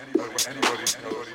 anybody, anybody anybody.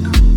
Bye.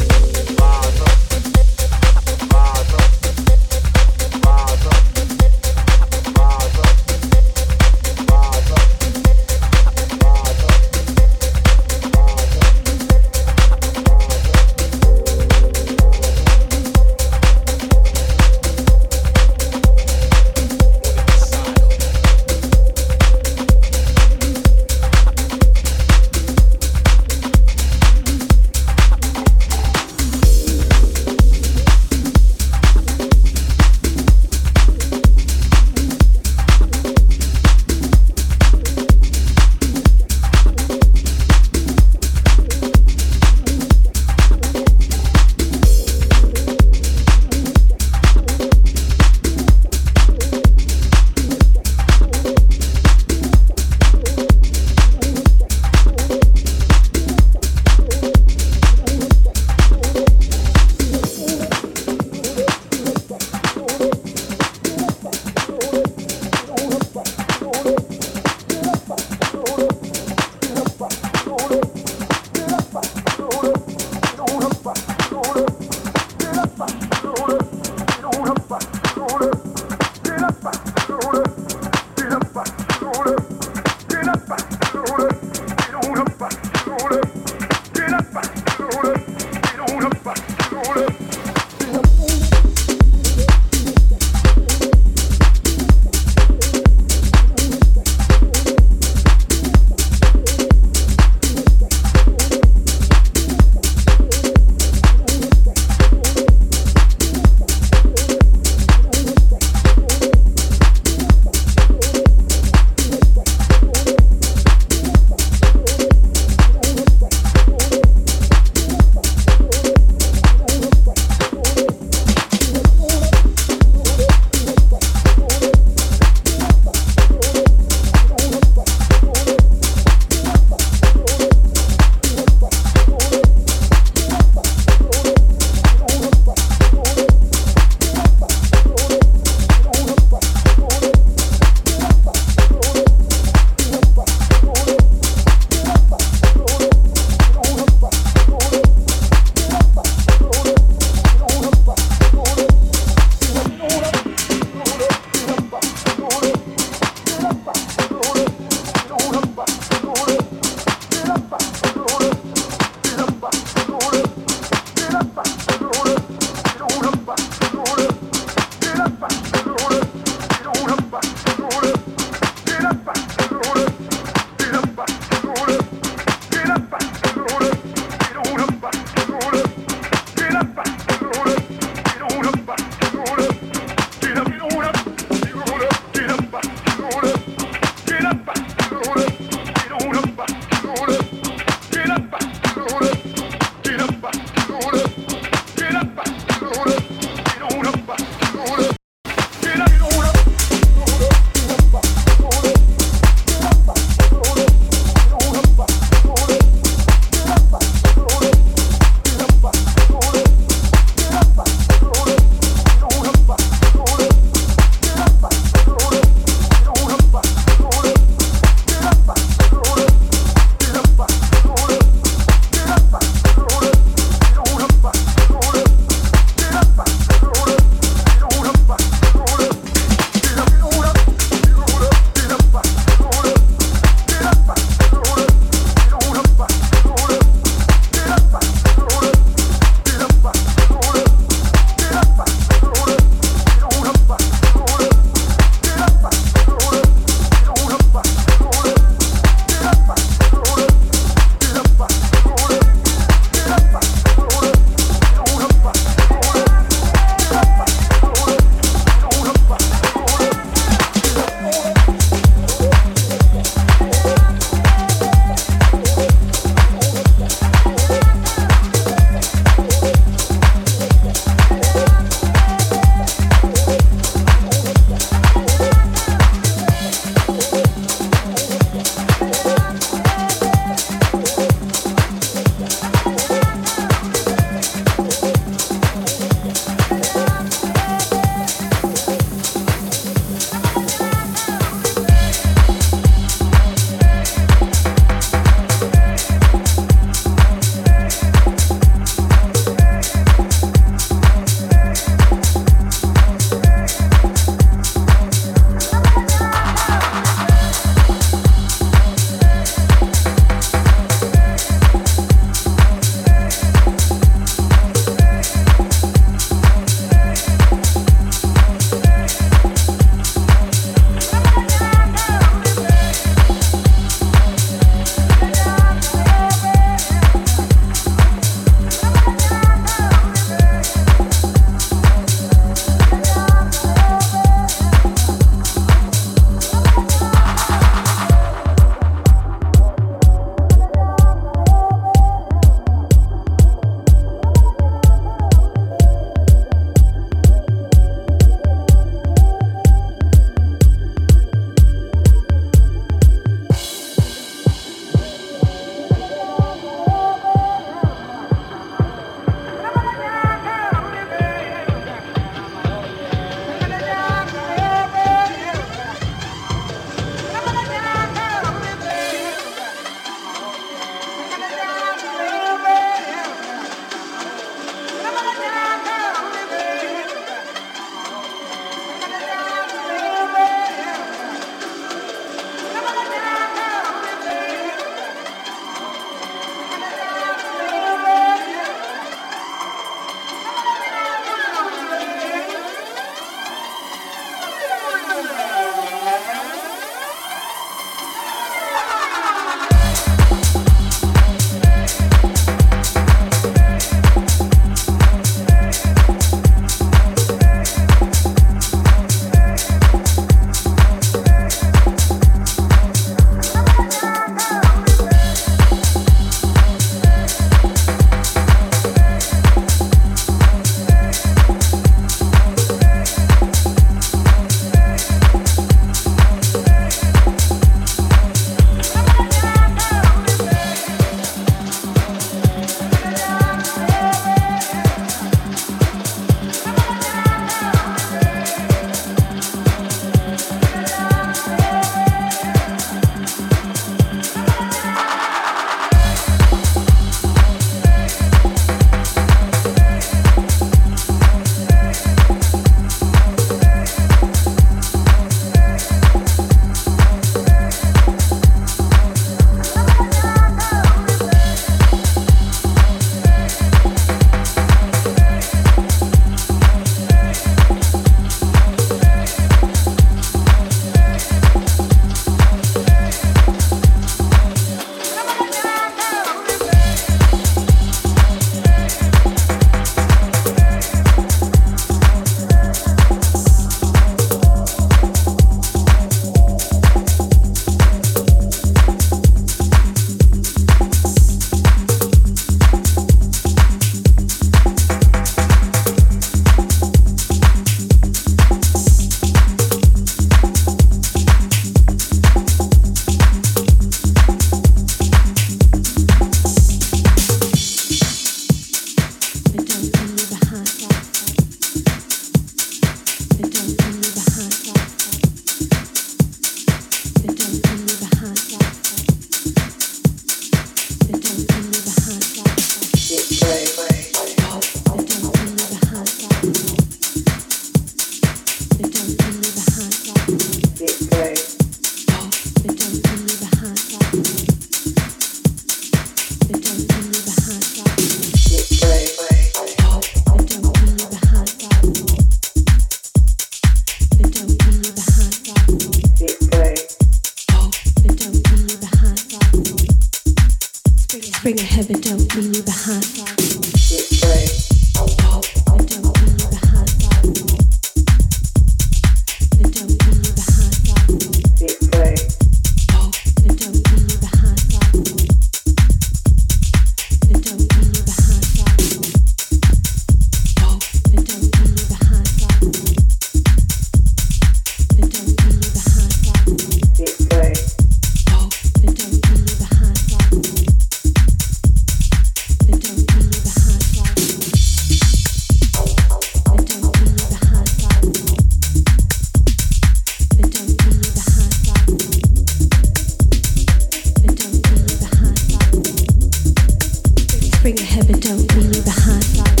But don't leave behind.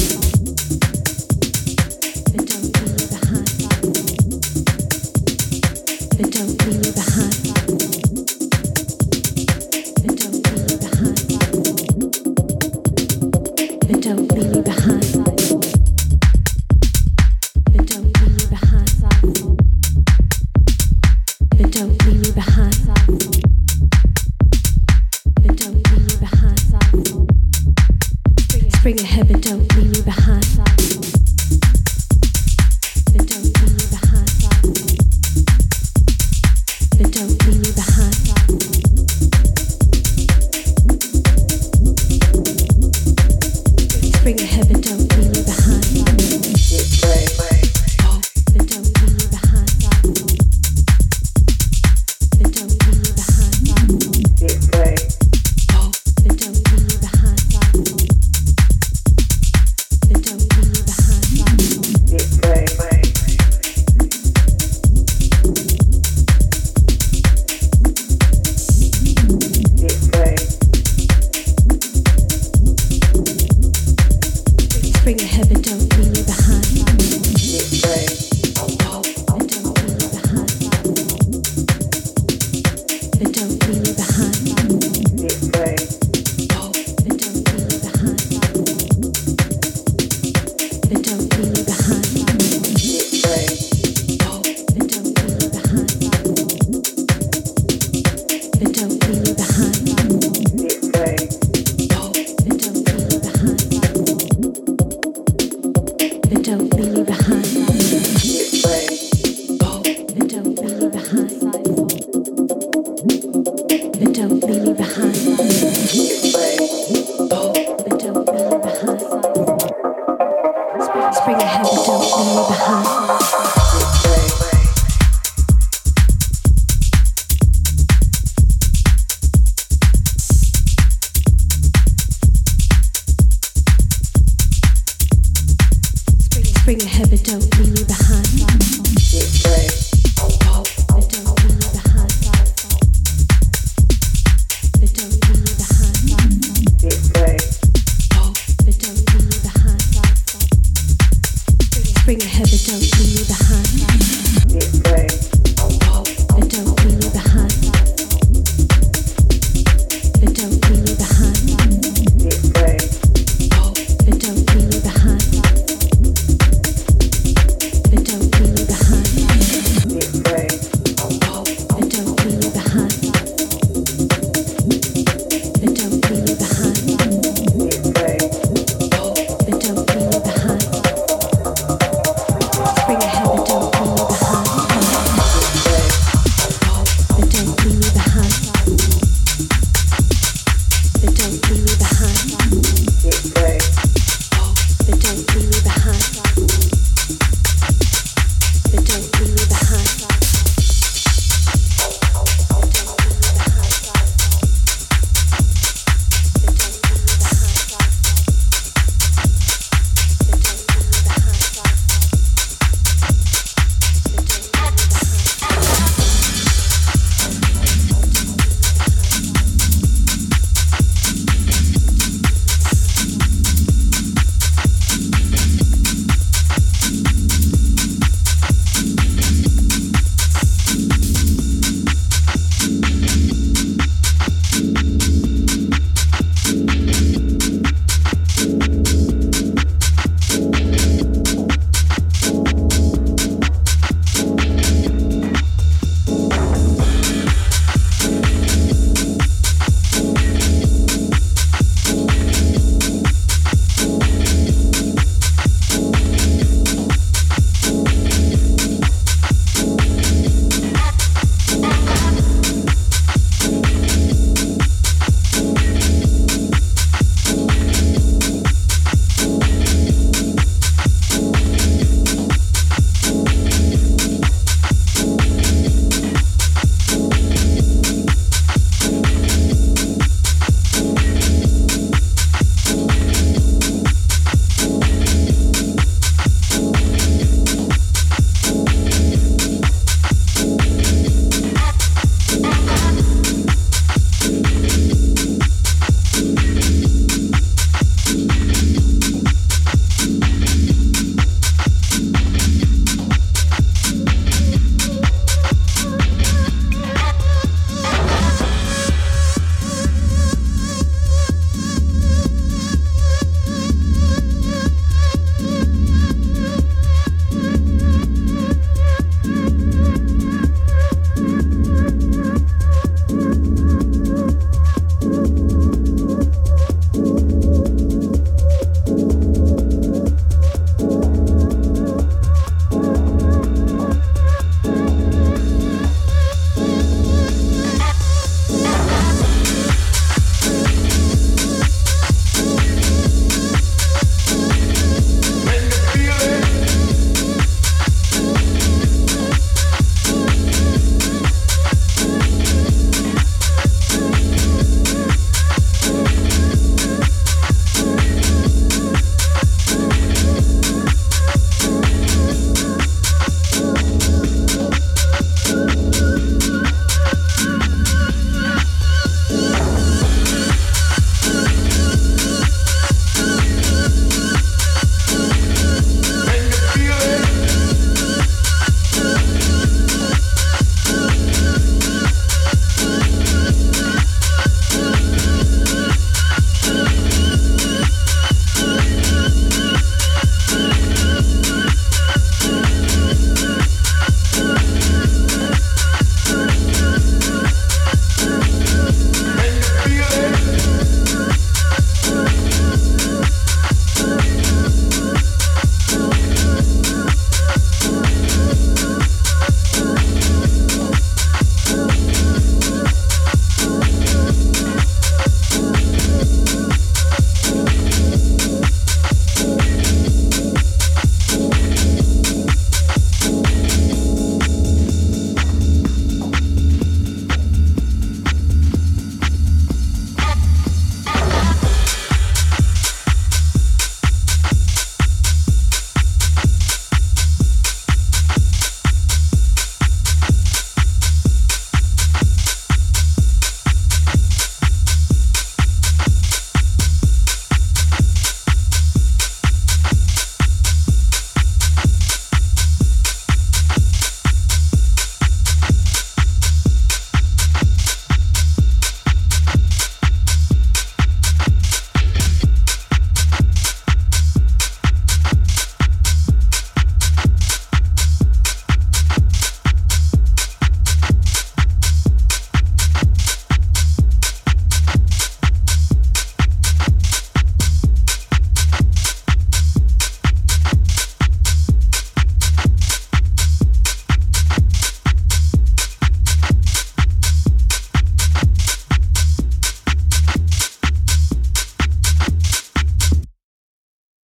Bring a habit, don't leave behind.